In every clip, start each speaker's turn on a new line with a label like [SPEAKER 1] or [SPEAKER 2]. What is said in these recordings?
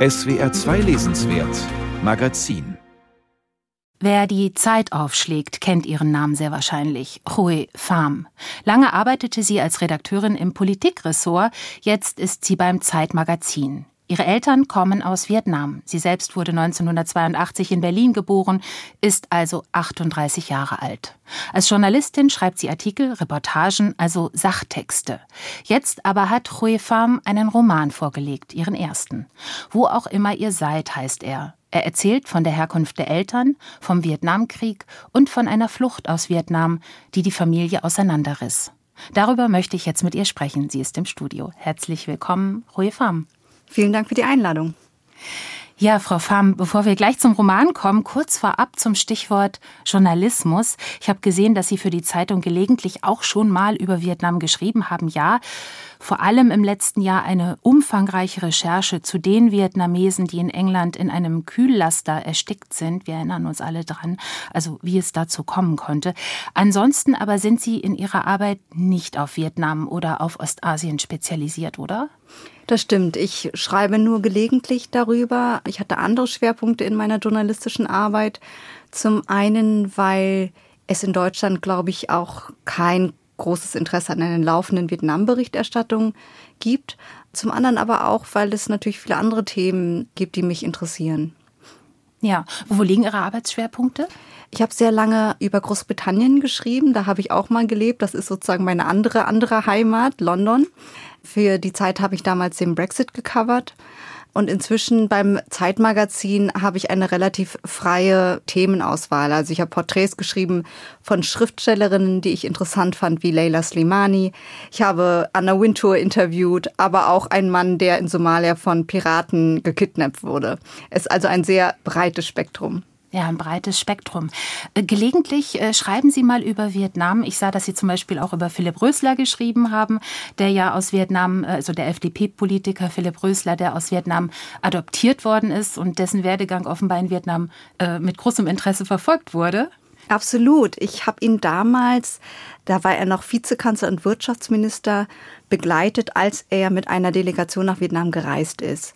[SPEAKER 1] SWR 2 Lesenswert Magazin
[SPEAKER 2] Wer die Zeit aufschlägt, kennt ihren Namen sehr wahrscheinlich. Hui Pham. Lange arbeitete sie als Redakteurin im Politikressort, jetzt ist sie beim Zeitmagazin. Ihre Eltern kommen aus Vietnam. Sie selbst wurde 1982 in Berlin geboren, ist also 38 Jahre alt. Als Journalistin schreibt sie Artikel, Reportagen, also Sachtexte. Jetzt aber hat Hui Pham einen Roman vorgelegt, ihren ersten. Wo auch immer ihr seid, heißt er. Er erzählt von der Herkunft der Eltern, vom Vietnamkrieg und von einer Flucht aus Vietnam, die die Familie auseinanderriss. Darüber möchte ich jetzt mit ihr sprechen. Sie ist im Studio. Herzlich willkommen, Hui Pham.
[SPEAKER 3] Vielen Dank für die Einladung.
[SPEAKER 2] Ja, Frau Pham, bevor wir gleich zum Roman kommen, kurz vorab zum Stichwort Journalismus. Ich habe gesehen, dass Sie für die Zeitung gelegentlich auch schon mal über Vietnam geschrieben haben. Ja, vor allem im letzten Jahr eine umfangreiche Recherche zu den Vietnamesen, die in England in einem Kühllaster erstickt sind. Wir erinnern uns alle dran, also wie es dazu kommen konnte. Ansonsten aber sind Sie in Ihrer Arbeit nicht auf Vietnam oder auf Ostasien spezialisiert, oder?
[SPEAKER 3] Das stimmt. Ich schreibe nur gelegentlich darüber. Ich hatte andere Schwerpunkte in meiner journalistischen Arbeit. Zum einen, weil es in Deutschland, glaube ich, auch kein großes Interesse an einer laufenden Vietnam-Berichterstattung gibt. Zum anderen aber auch, weil es natürlich viele andere Themen gibt, die mich interessieren.
[SPEAKER 2] Ja, wo liegen Ihre Arbeitsschwerpunkte?
[SPEAKER 3] Ich habe sehr lange über Großbritannien geschrieben. Da habe ich auch mal gelebt. Das ist sozusagen meine andere, andere Heimat, London. Für die Zeit habe ich damals den Brexit gecovert. Und inzwischen beim Zeitmagazin habe ich eine relativ freie Themenauswahl. Also ich habe Porträts geschrieben von Schriftstellerinnen, die ich interessant fand, wie Leila Slimani. Ich habe Anna Wintour interviewt, aber auch einen Mann, der in Somalia von Piraten gekidnappt wurde. Es ist also ein sehr breites Spektrum.
[SPEAKER 2] Ja, ein breites Spektrum. Äh, gelegentlich äh, schreiben Sie mal über Vietnam. Ich sah, dass Sie zum Beispiel auch über Philipp Rösler geschrieben haben, der ja aus Vietnam, äh, also der FDP-Politiker Philipp Rösler, der aus Vietnam adoptiert worden ist und dessen Werdegang offenbar in Vietnam mit großem Interesse verfolgt wurde.
[SPEAKER 3] Absolut. Ich habe ihn damals, da war er noch Vizekanzler und Wirtschaftsminister, begleitet, als er mit einer Delegation nach Vietnam gereist ist.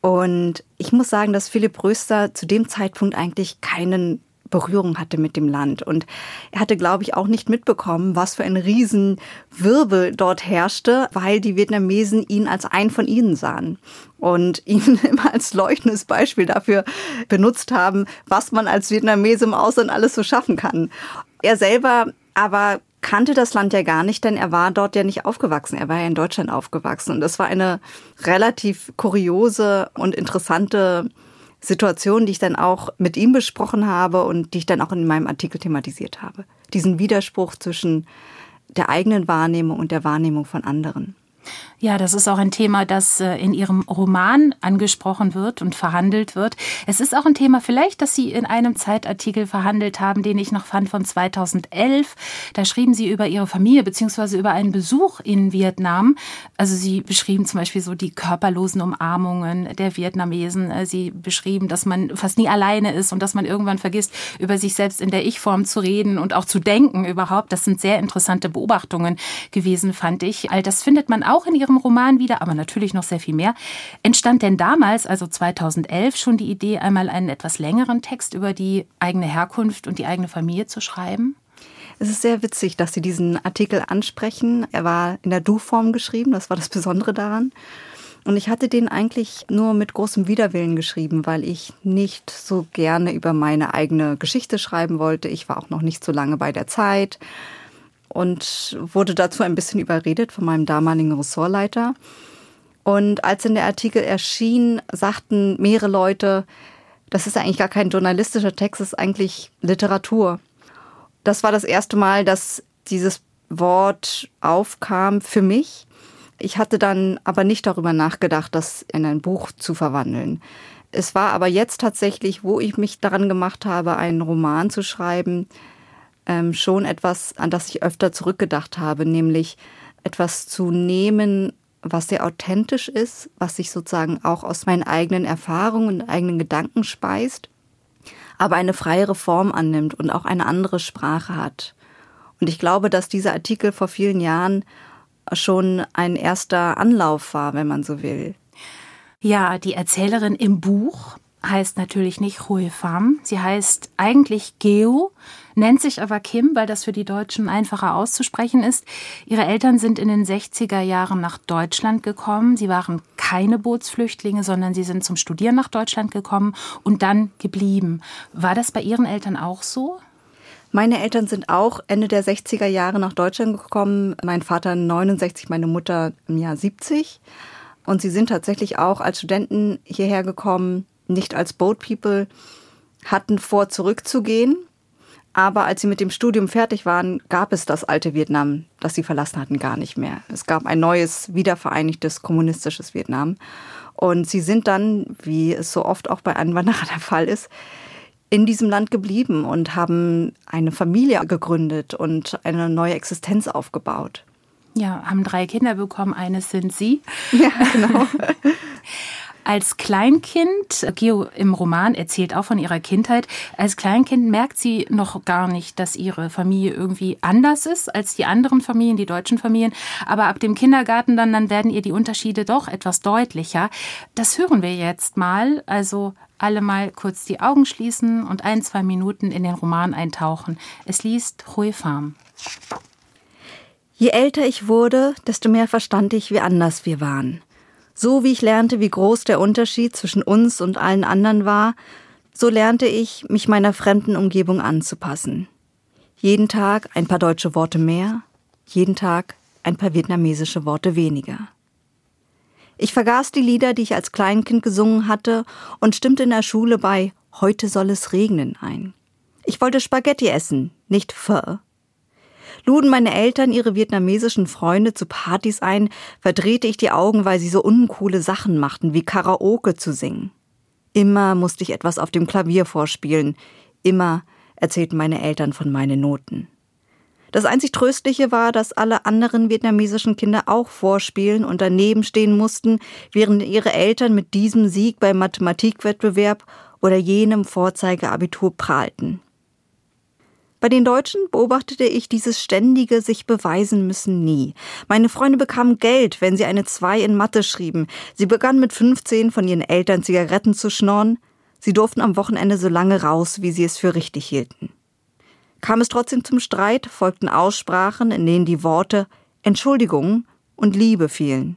[SPEAKER 3] Und ich muss sagen, dass Philipp Röster zu dem Zeitpunkt eigentlich keinen Berührung hatte mit dem Land. Und er hatte, glaube ich, auch nicht mitbekommen, was für ein Riesenwirbel dort herrschte, weil die Vietnamesen ihn als einen von ihnen sahen und ihn immer als leuchtendes Beispiel dafür benutzt haben, was man als Vietnamese im Ausland alles so schaffen kann. Er selber aber kannte das Land ja gar nicht, denn er war dort ja nicht aufgewachsen. Er war ja in Deutschland aufgewachsen. Und das war eine relativ kuriose und interessante Situation, die ich dann auch mit ihm besprochen habe und die ich dann auch in meinem Artikel thematisiert habe. Diesen Widerspruch zwischen der eigenen Wahrnehmung und der Wahrnehmung von anderen.
[SPEAKER 2] Ja, das ist auch ein Thema, das äh, in Ihrem Roman angesprochen wird und verhandelt wird. Es ist auch ein Thema vielleicht, das Sie in einem Zeitartikel verhandelt haben, den ich noch fand von 2011. Da schrieben Sie über Ihre Familie beziehungsweise über einen Besuch in Vietnam. Also Sie beschrieben zum Beispiel so die körperlosen Umarmungen der Vietnamesen. Äh, Sie beschrieben, dass man fast nie alleine ist und dass man irgendwann vergisst, über sich selbst in der Ich-Form zu reden und auch zu denken überhaupt. Das sind sehr interessante Beobachtungen gewesen, fand ich. All das findet man auch in Ihrem Roman wieder, aber natürlich noch sehr viel mehr. Entstand denn damals, also 2011, schon die Idee, einmal einen etwas längeren Text über die eigene Herkunft und die eigene Familie zu schreiben?
[SPEAKER 3] Es ist sehr witzig, dass Sie diesen Artikel ansprechen. Er war in der Du-Form geschrieben, das war das Besondere daran. Und ich hatte den eigentlich nur mit großem Widerwillen geschrieben, weil ich nicht so gerne über meine eigene Geschichte schreiben wollte. Ich war auch noch nicht so lange bei der Zeit und wurde dazu ein bisschen überredet von meinem damaligen Ressortleiter. Und als in der Artikel erschien, sagten mehrere Leute, das ist eigentlich gar kein journalistischer Text, das ist eigentlich Literatur. Das war das erste Mal, dass dieses Wort aufkam für mich. Ich hatte dann aber nicht darüber nachgedacht, das in ein Buch zu verwandeln. Es war aber jetzt tatsächlich, wo ich mich daran gemacht habe, einen Roman zu schreiben, ähm, schon etwas, an das ich öfter zurückgedacht habe, nämlich etwas zu nehmen, was sehr authentisch ist, was sich sozusagen auch aus meinen eigenen Erfahrungen und eigenen Gedanken speist, aber eine freiere Form annimmt und auch eine andere Sprache hat. Und ich glaube, dass dieser Artikel vor vielen Jahren schon ein erster Anlauf war, wenn man so will.
[SPEAKER 2] Ja, die Erzählerin im Buch heißt natürlich nicht Hue Pham. Sie heißt eigentlich Geo, nennt sich aber Kim, weil das für die Deutschen einfacher auszusprechen ist. Ihre Eltern sind in den 60er Jahren nach Deutschland gekommen. Sie waren keine Bootsflüchtlinge, sondern sie sind zum Studieren nach Deutschland gekommen und dann geblieben. War das bei Ihren Eltern auch so?
[SPEAKER 3] Meine Eltern sind auch Ende der 60er Jahre nach Deutschland gekommen. Mein Vater 69, meine Mutter im Jahr 70. Und sie sind tatsächlich auch als Studenten hierher gekommen nicht als Boat People, hatten vor, zurückzugehen. Aber als sie mit dem Studium fertig waren, gab es das alte Vietnam, das sie verlassen hatten, gar nicht mehr. Es gab ein neues, wiedervereinigtes kommunistisches Vietnam. Und sie sind dann, wie es so oft auch bei Einwanderern der Fall ist, in diesem Land geblieben und haben eine Familie gegründet und eine neue Existenz aufgebaut.
[SPEAKER 2] Ja, haben drei Kinder bekommen. Eines sind Sie.
[SPEAKER 3] Ja, genau.
[SPEAKER 2] Als Kleinkind, Geo im Roman erzählt auch von ihrer Kindheit, als Kleinkind merkt sie noch gar nicht, dass ihre Familie irgendwie anders ist als die anderen Familien, die deutschen Familien. Aber ab dem Kindergarten dann, dann werden ihr die Unterschiede doch etwas deutlicher. Das hören wir jetzt mal. Also alle mal kurz die Augen schließen und ein, zwei Minuten in den Roman eintauchen. Es liest Hui Farm.
[SPEAKER 3] Je älter ich wurde, desto mehr verstand ich, wie anders wir waren. So wie ich lernte, wie groß der Unterschied zwischen uns und allen anderen war, so lernte ich, mich meiner fremden Umgebung anzupassen. Jeden Tag ein paar deutsche Worte mehr, jeden Tag ein paar vietnamesische Worte weniger. Ich vergaß die Lieder, die ich als Kleinkind gesungen hatte, und stimmte in der Schule bei Heute soll es regnen ein. Ich wollte Spaghetti essen, nicht Pho luden meine Eltern ihre vietnamesischen Freunde zu Partys ein, verdrehte ich die Augen, weil sie so uncoole Sachen machten, wie Karaoke zu singen. Immer musste ich etwas auf dem Klavier vorspielen, immer erzählten meine Eltern von meinen Noten. Das einzig Tröstliche war, dass alle anderen vietnamesischen Kinder auch vorspielen und daneben stehen mussten, während ihre Eltern mit diesem Sieg beim Mathematikwettbewerb oder jenem Vorzeigeabitur prahlten. Bei den Deutschen beobachtete ich dieses ständige sich beweisen müssen nie. Meine Freunde bekamen Geld, wenn sie eine 2 in Mathe schrieben. Sie begannen mit 15 von ihren Eltern Zigaretten zu schnorren. Sie durften am Wochenende so lange raus, wie sie es für richtig hielten. Kam es trotzdem zum Streit, folgten Aussprachen, in denen die Worte Entschuldigung und Liebe fielen.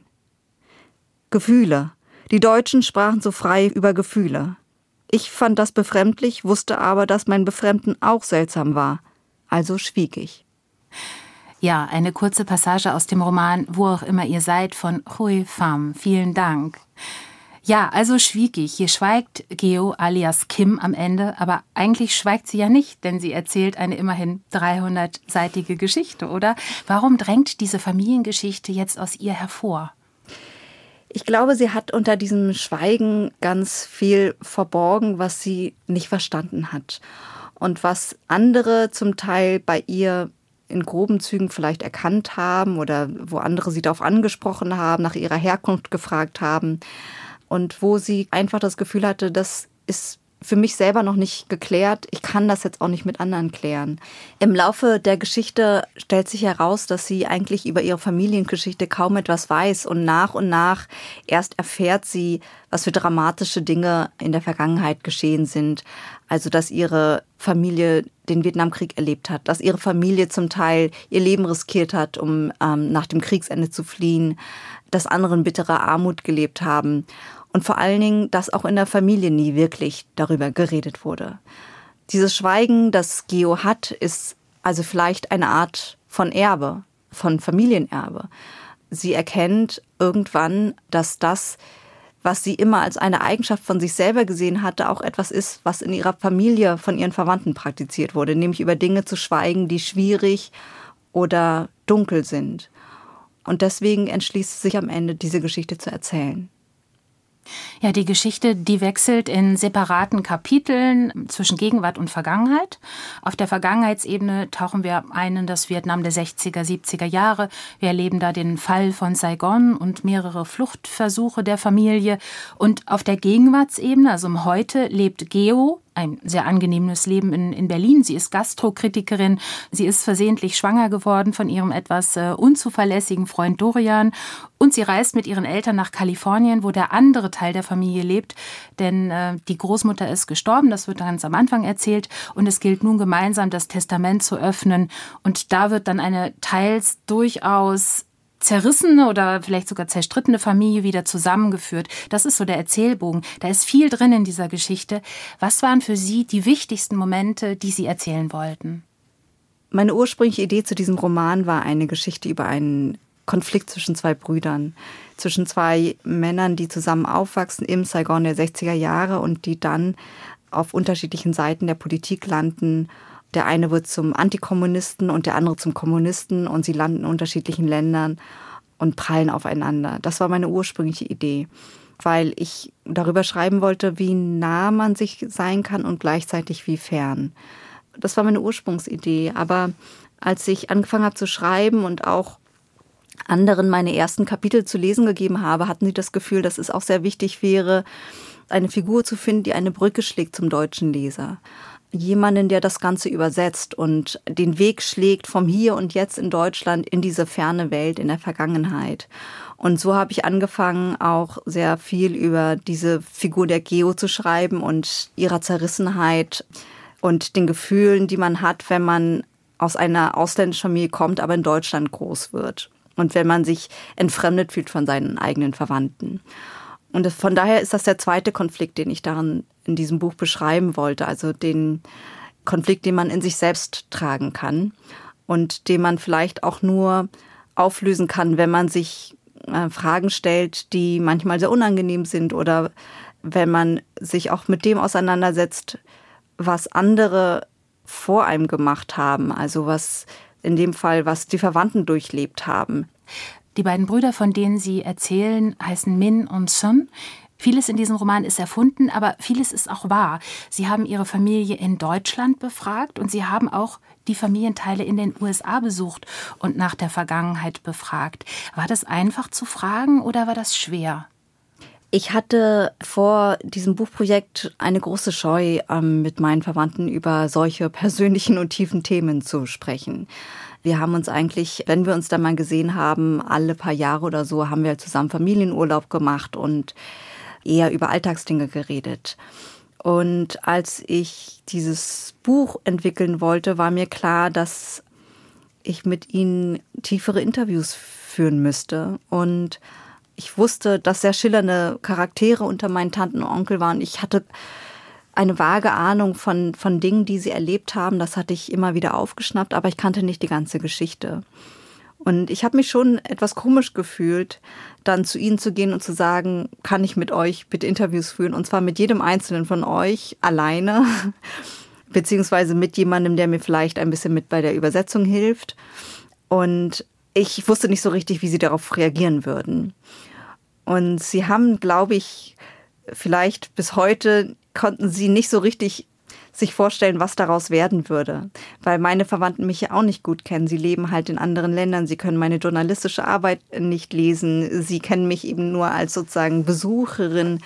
[SPEAKER 3] Gefühle. Die Deutschen sprachen so frei über Gefühle. Ich fand das befremdlich, wusste aber, dass mein Befremden auch seltsam war. Also schwieg ich.
[SPEAKER 2] Ja, eine kurze Passage aus dem Roman Wo auch immer ihr seid von Hui Pham. Vielen Dank. Ja, also schwieg ich. Hier schweigt Geo alias Kim am Ende, aber eigentlich schweigt sie ja nicht, denn sie erzählt eine immerhin 300-seitige Geschichte, oder? Warum drängt diese Familiengeschichte jetzt aus ihr hervor?
[SPEAKER 3] Ich glaube, sie hat unter diesem Schweigen ganz viel verborgen, was sie nicht verstanden hat. Und was andere zum Teil bei ihr in groben Zügen vielleicht erkannt haben oder wo andere sie darauf angesprochen haben, nach ihrer Herkunft gefragt haben und wo sie einfach das Gefühl hatte, das ist für mich selber noch nicht geklärt. Ich kann das jetzt auch nicht mit anderen klären. Im Laufe der Geschichte stellt sich heraus, dass sie eigentlich über ihre Familiengeschichte kaum etwas weiß und nach und nach erst erfährt sie, was für dramatische Dinge in der Vergangenheit geschehen sind. Also, dass ihre Familie den Vietnamkrieg erlebt hat, dass ihre Familie zum Teil ihr Leben riskiert hat, um ähm, nach dem Kriegsende zu fliehen, dass andere in bitterer Armut gelebt haben und vor allen Dingen, dass auch in der Familie nie wirklich darüber geredet wurde. Dieses Schweigen, das Geo hat, ist also vielleicht eine Art von Erbe, von Familienerbe. Sie erkennt irgendwann, dass das, was sie immer als eine Eigenschaft von sich selber gesehen hatte, auch etwas ist, was in ihrer Familie von ihren Verwandten praktiziert wurde, nämlich über Dinge zu schweigen, die schwierig oder dunkel sind. Und deswegen entschließt sie sich am Ende, diese Geschichte zu erzählen.
[SPEAKER 2] Ja, die Geschichte, die wechselt in separaten Kapiteln zwischen Gegenwart und Vergangenheit. Auf der Vergangenheitsebene tauchen wir ein in das Vietnam der 60er, 70er Jahre. Wir erleben da den Fall von Saigon und mehrere Fluchtversuche der Familie. Und auf der Gegenwartsebene, also im Heute, lebt Geo ein sehr angenehmes Leben in, in Berlin. Sie ist Gastrokritikerin. Sie ist versehentlich schwanger geworden von ihrem etwas äh, unzuverlässigen Freund Dorian. Und sie reist mit ihren Eltern nach Kalifornien, wo der andere Teil der Familie lebt. Denn äh, die Großmutter ist gestorben, das wird ganz am Anfang erzählt. Und es gilt nun gemeinsam, das Testament zu öffnen. Und da wird dann eine teils durchaus zerrissene oder vielleicht sogar zerstrittene Familie wieder zusammengeführt. Das ist so der Erzählbogen. Da ist viel drin in dieser Geschichte. Was waren für Sie die wichtigsten Momente, die Sie erzählen wollten?
[SPEAKER 3] Meine ursprüngliche Idee zu diesem Roman war eine Geschichte über einen Konflikt zwischen zwei Brüdern, zwischen zwei Männern, die zusammen aufwachsen im Saigon der 60er Jahre und die dann auf unterschiedlichen Seiten der Politik landen der eine wird zum Antikommunisten und der andere zum Kommunisten und sie landen in unterschiedlichen Ländern und prallen aufeinander. Das war meine ursprüngliche Idee, weil ich darüber schreiben wollte, wie nah man sich sein kann und gleichzeitig wie fern. Das war meine Ursprungsidee. Aber als ich angefangen habe zu schreiben und auch anderen meine ersten Kapitel zu lesen gegeben habe, hatten sie das Gefühl, dass es auch sehr wichtig wäre, eine Figur zu finden, die eine Brücke schlägt zum deutschen Leser jemanden, der das Ganze übersetzt und den Weg schlägt vom Hier und Jetzt in Deutschland in diese ferne Welt, in der Vergangenheit. Und so habe ich angefangen, auch sehr viel über diese Figur der Geo zu schreiben und ihrer Zerrissenheit und den Gefühlen, die man hat, wenn man aus einer ausländischen Familie kommt, aber in Deutschland groß wird. Und wenn man sich entfremdet fühlt von seinen eigenen Verwandten. Und von daher ist das der zweite Konflikt, den ich darin in diesem Buch beschreiben wollte. Also den Konflikt, den man in sich selbst tragen kann und den man vielleicht auch nur auflösen kann, wenn man sich äh, Fragen stellt, die manchmal sehr unangenehm sind oder wenn man sich auch mit dem auseinandersetzt, was andere vor einem gemacht haben, also was in dem Fall, was die Verwandten durchlebt haben.
[SPEAKER 2] Die beiden Brüder, von denen Sie erzählen, heißen Min und Sun. Vieles in diesem Roman ist erfunden, aber vieles ist auch wahr. Sie haben Ihre Familie in Deutschland befragt und Sie haben auch die Familienteile in den USA besucht und nach der Vergangenheit befragt. War das einfach zu fragen oder war das schwer?
[SPEAKER 3] Ich hatte vor diesem Buchprojekt eine große Scheu, ähm, mit meinen Verwandten über solche persönlichen und tiefen Themen zu sprechen. Wir haben uns eigentlich, wenn wir uns da mal gesehen haben, alle paar Jahre oder so, haben wir zusammen Familienurlaub gemacht und eher über Alltagsdinge geredet. Und als ich dieses Buch entwickeln wollte, war mir klar, dass ich mit ihnen tiefere Interviews führen müsste. Und ich wusste, dass sehr schillernde Charaktere unter meinen Tanten und Onkel waren. Ich hatte eine vage Ahnung von, von Dingen, die sie erlebt haben. Das hatte ich immer wieder aufgeschnappt, aber ich kannte nicht die ganze Geschichte. Und ich habe mich schon etwas komisch gefühlt, dann zu ihnen zu gehen und zu sagen, kann ich mit euch bitte Interviews führen? Und zwar mit jedem einzelnen von euch alleine, beziehungsweise mit jemandem, der mir vielleicht ein bisschen mit bei der Übersetzung hilft. Und ich wusste nicht so richtig, wie sie darauf reagieren würden. Und sie haben, glaube ich, vielleicht bis heute konnten sie nicht so richtig sich vorstellen, was daraus werden würde. Weil meine Verwandten mich ja auch nicht gut kennen. Sie leben halt in anderen Ländern. Sie können meine journalistische Arbeit nicht lesen. Sie kennen mich eben nur als sozusagen Besucherin,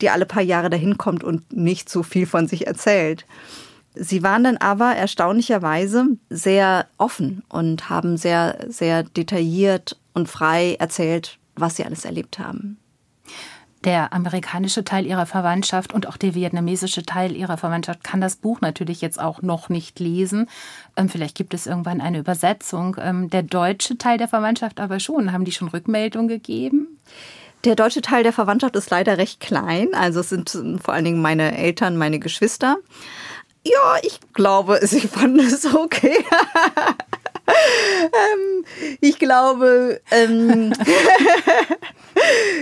[SPEAKER 3] die alle paar Jahre dahin kommt und nicht so viel von sich erzählt. Sie waren dann aber erstaunlicherweise sehr offen und haben sehr, sehr detailliert und frei erzählt, was sie alles erlebt haben
[SPEAKER 2] der amerikanische Teil ihrer Verwandtschaft und auch der vietnamesische Teil ihrer Verwandtschaft kann das Buch natürlich jetzt auch noch nicht lesen. Ähm, vielleicht gibt es irgendwann eine Übersetzung. Ähm, der deutsche Teil der Verwandtschaft aber schon. Haben die schon Rückmeldung gegeben?
[SPEAKER 3] Der deutsche Teil der Verwandtschaft ist leider recht klein. Also es sind vor allen Dingen meine Eltern, meine Geschwister. Ja, ich glaube, sie fanden es okay. ähm, ich glaube, ähm,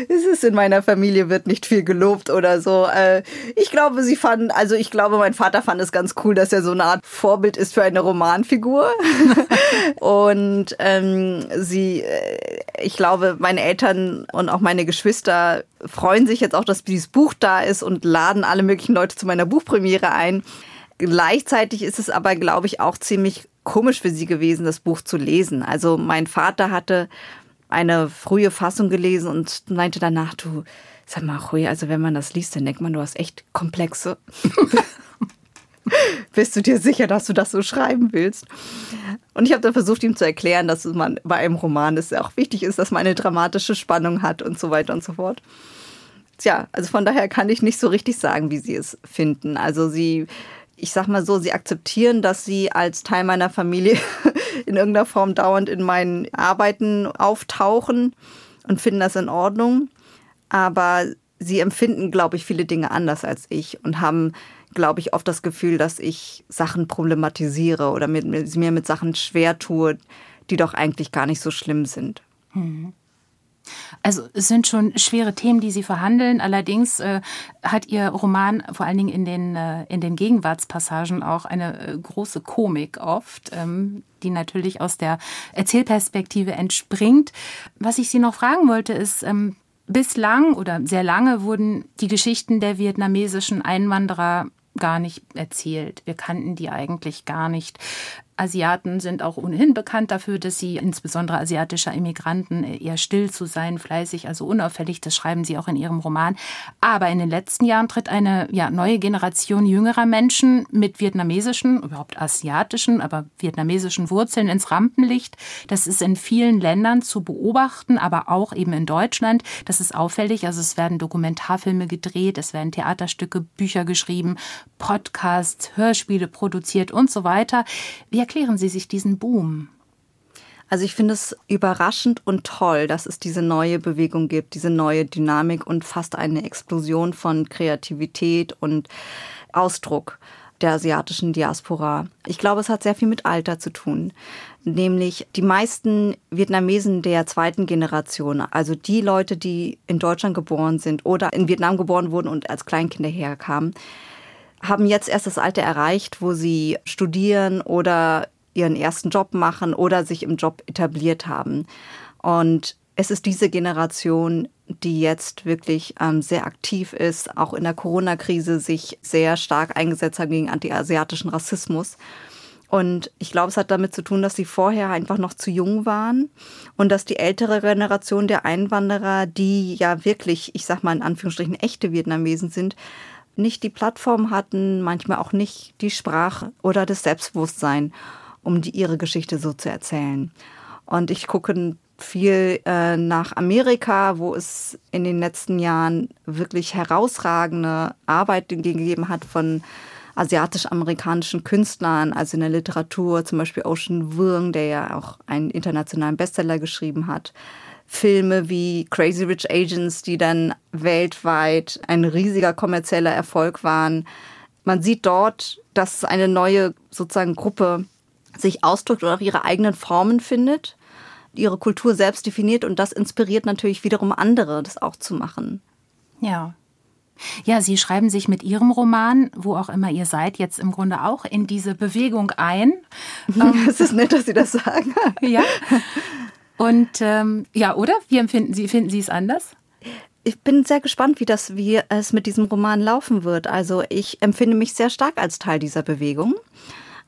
[SPEAKER 3] es ist in meiner Familie wird nicht viel gelobt oder so. Äh, ich glaube, sie fanden, also ich glaube, mein Vater fand es ganz cool, dass er so eine Art Vorbild ist für eine Romanfigur. und ähm, sie, äh, ich glaube, meine Eltern und auch meine Geschwister freuen sich jetzt auch, dass dieses Buch da ist und laden alle möglichen Leute zu meiner Buchpremiere ein. Gleichzeitig ist es aber, glaube ich, auch ziemlich komisch für sie gewesen, das Buch zu lesen. Also mein Vater hatte eine frühe Fassung gelesen und meinte danach, du, sag mal, Rui, also wenn man das liest, dann denkt man, du hast echt komplexe bist du dir sicher, dass du das so schreiben willst? Und ich habe dann versucht, ihm zu erklären, dass man bei einem Roman es auch wichtig ist, dass man eine dramatische Spannung hat und so weiter und so fort. Tja, also von daher kann ich nicht so richtig sagen, wie sie es finden. Also sie, ich sag mal so, sie akzeptieren, dass sie als Teil meiner Familie in irgendeiner Form dauernd in meinen Arbeiten auftauchen und finden das in Ordnung. Aber sie empfinden, glaube ich, viele Dinge anders als ich und haben, glaube ich, oft das Gefühl, dass ich Sachen problematisiere oder mir, mir mit Sachen schwer tue, die doch eigentlich gar nicht so schlimm sind.
[SPEAKER 2] Mhm. Also es sind schon schwere Themen, die Sie verhandeln. Allerdings äh, hat Ihr Roman vor allen Dingen in den, äh, in den Gegenwartspassagen auch eine äh, große Komik oft, ähm, die natürlich aus der Erzählperspektive entspringt. Was ich Sie noch fragen wollte, ist, ähm, bislang oder sehr lange wurden die Geschichten der vietnamesischen Einwanderer gar nicht erzählt. Wir kannten die eigentlich gar nicht. Asiaten sind auch ohnehin bekannt dafür, dass sie insbesondere asiatischer Immigranten eher still zu sein, fleißig, also unauffällig. Das schreiben sie auch in ihrem Roman. Aber in den letzten Jahren tritt eine ja, neue Generation jüngerer Menschen mit vietnamesischen, überhaupt asiatischen, aber vietnamesischen Wurzeln ins Rampenlicht. Das ist in vielen Ländern zu beobachten, aber auch eben in Deutschland. Das ist auffällig. Also es werden Dokumentarfilme gedreht, es werden Theaterstücke, Bücher geschrieben, Podcasts, Hörspiele produziert und so weiter. Wie erklären Sie sich diesen Boom?
[SPEAKER 3] Also ich finde es überraschend und toll, dass es diese neue Bewegung gibt, diese neue Dynamik und fast eine Explosion von Kreativität und Ausdruck der asiatischen Diaspora. Ich glaube, es hat sehr viel mit Alter zu tun. Nämlich die meisten Vietnamesen der zweiten Generation, also die Leute, die in Deutschland geboren sind oder in Vietnam geboren wurden und als Kleinkinder herkamen, haben jetzt erst das Alter erreicht, wo sie studieren oder ihren ersten Job machen oder sich im Job etabliert haben. Und es ist diese Generation, die jetzt wirklich ähm, sehr aktiv ist, auch in der Corona-Krise sich sehr stark eingesetzt hat gegen antiasiatischen Rassismus. Und ich glaube, es hat damit zu tun, dass sie vorher einfach noch zu jung waren und dass die ältere Generation der Einwanderer, die ja wirklich, ich sag mal in Anführungsstrichen, echte Vietnamesen sind, nicht die Plattform hatten, manchmal auch nicht die Sprache oder das Selbstbewusstsein, um die, ihre Geschichte so zu erzählen. Und ich gucke viel äh, nach Amerika, wo es in den letzten Jahren wirklich herausragende Arbeiten gegeben hat von asiatisch-amerikanischen Künstlern, also in der Literatur, zum Beispiel Ocean Vuong, der ja auch einen internationalen Bestseller geschrieben hat. Filme wie Crazy Rich Agents, die dann weltweit ein riesiger kommerzieller Erfolg waren. Man sieht dort, dass eine neue sozusagen Gruppe sich ausdrückt oder auch ihre eigenen Formen findet, ihre Kultur selbst definiert und das inspiriert natürlich wiederum andere, das auch zu machen.
[SPEAKER 2] Ja. Ja, Sie schreiben sich mit Ihrem Roman, wo auch immer ihr seid, jetzt im Grunde auch in diese Bewegung ein.
[SPEAKER 3] Es ist nett, dass Sie das sagen.
[SPEAKER 2] ja. Und ähm, ja, oder? Wie empfinden Sie, finden Sie es anders?
[SPEAKER 3] Ich bin sehr gespannt, wie das, wie es mit diesem Roman laufen wird. Also ich empfinde mich sehr stark als Teil dieser Bewegung,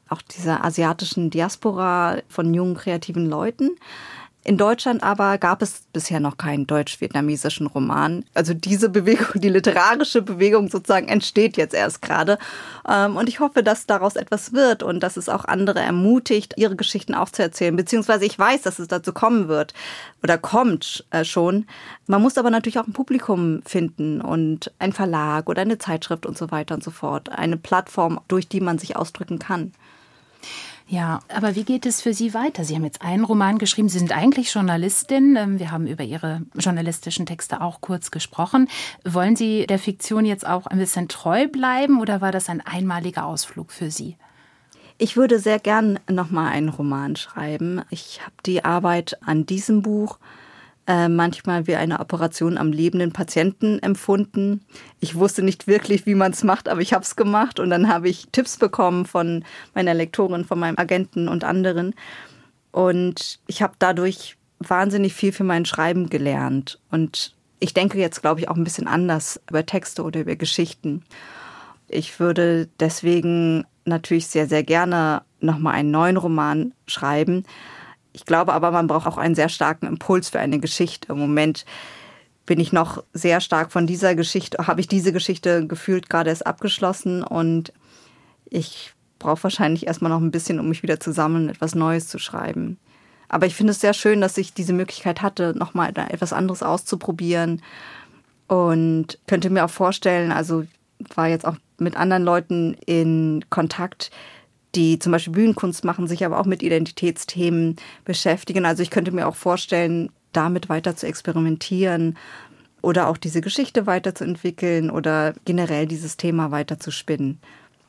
[SPEAKER 3] auch dieser asiatischen Diaspora von jungen kreativen Leuten. In Deutschland aber gab es bisher noch keinen deutsch-vietnamesischen Roman. Also diese Bewegung, die literarische Bewegung sozusagen entsteht jetzt erst gerade. Ähm, und ich hoffe, dass daraus etwas wird und dass es auch andere ermutigt, ihre Geschichten auch zu erzählen. Beziehungsweise ich weiß, dass es dazu kommen wird oder kommt äh, schon. Man muss aber natürlich auch ein Publikum finden und ein Verlag oder eine Zeitschrift und so weiter und so fort. Eine Plattform, durch die man sich ausdrücken kann.
[SPEAKER 2] Ja, aber wie geht es für Sie weiter? Sie haben jetzt einen Roman geschrieben. Sie sind eigentlich Journalistin. Ähm, wir haben über Ihre journalistischen Texte auch kurz gesprochen. Wollen Sie der Fiktion jetzt auch ein bisschen treu bleiben oder war das ein einmaliger Ausflug für Sie?
[SPEAKER 3] Ich würde sehr gern noch mal einen Roman schreiben. Ich habe die Arbeit an diesem Buch äh, manchmal wie eine Operation am lebenden Patienten empfunden. Ich wusste nicht wirklich, wie man es macht, aber ich habe es gemacht und dann habe ich Tipps bekommen von meiner Lektorin, von meinem Agenten und anderen. Und ich habe dadurch wahnsinnig viel für mein Schreiben gelernt. Und ich denke jetzt, glaube ich, auch ein bisschen anders über Texte oder über Geschichten. Ich würde deswegen natürlich sehr, sehr gerne nochmal einen neuen Roman schreiben. Ich glaube aber, man braucht auch einen sehr starken Impuls für eine Geschichte. Im Moment bin ich noch sehr stark von dieser Geschichte, habe ich diese Geschichte gefühlt gerade erst abgeschlossen und ich brauche wahrscheinlich erstmal noch ein bisschen, um mich wieder zu sammeln, etwas Neues zu schreiben. Aber ich finde es sehr schön, dass ich diese Möglichkeit hatte, nochmal etwas anderes auszuprobieren. Und könnte mir auch vorstellen, also war jetzt auch mit anderen Leuten in Kontakt, die zum Beispiel Bühnenkunst machen, sich aber auch mit Identitätsthemen beschäftigen. Also ich könnte mir auch vorstellen, damit weiter zu experimentieren oder auch diese Geschichte weiterzuentwickeln oder generell dieses Thema weiter zu spinnen.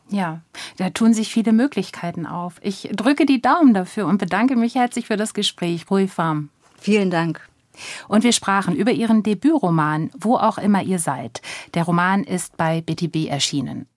[SPEAKER 2] Ja, da tun sich viele Möglichkeiten auf. Ich drücke die Daumen dafür und bedanke mich herzlich für das Gespräch. Rui Farm.
[SPEAKER 3] Vielen Dank.
[SPEAKER 2] Und wir sprachen über ihren Debütroman Wo auch immer ihr seid. Der Roman ist bei BTB erschienen.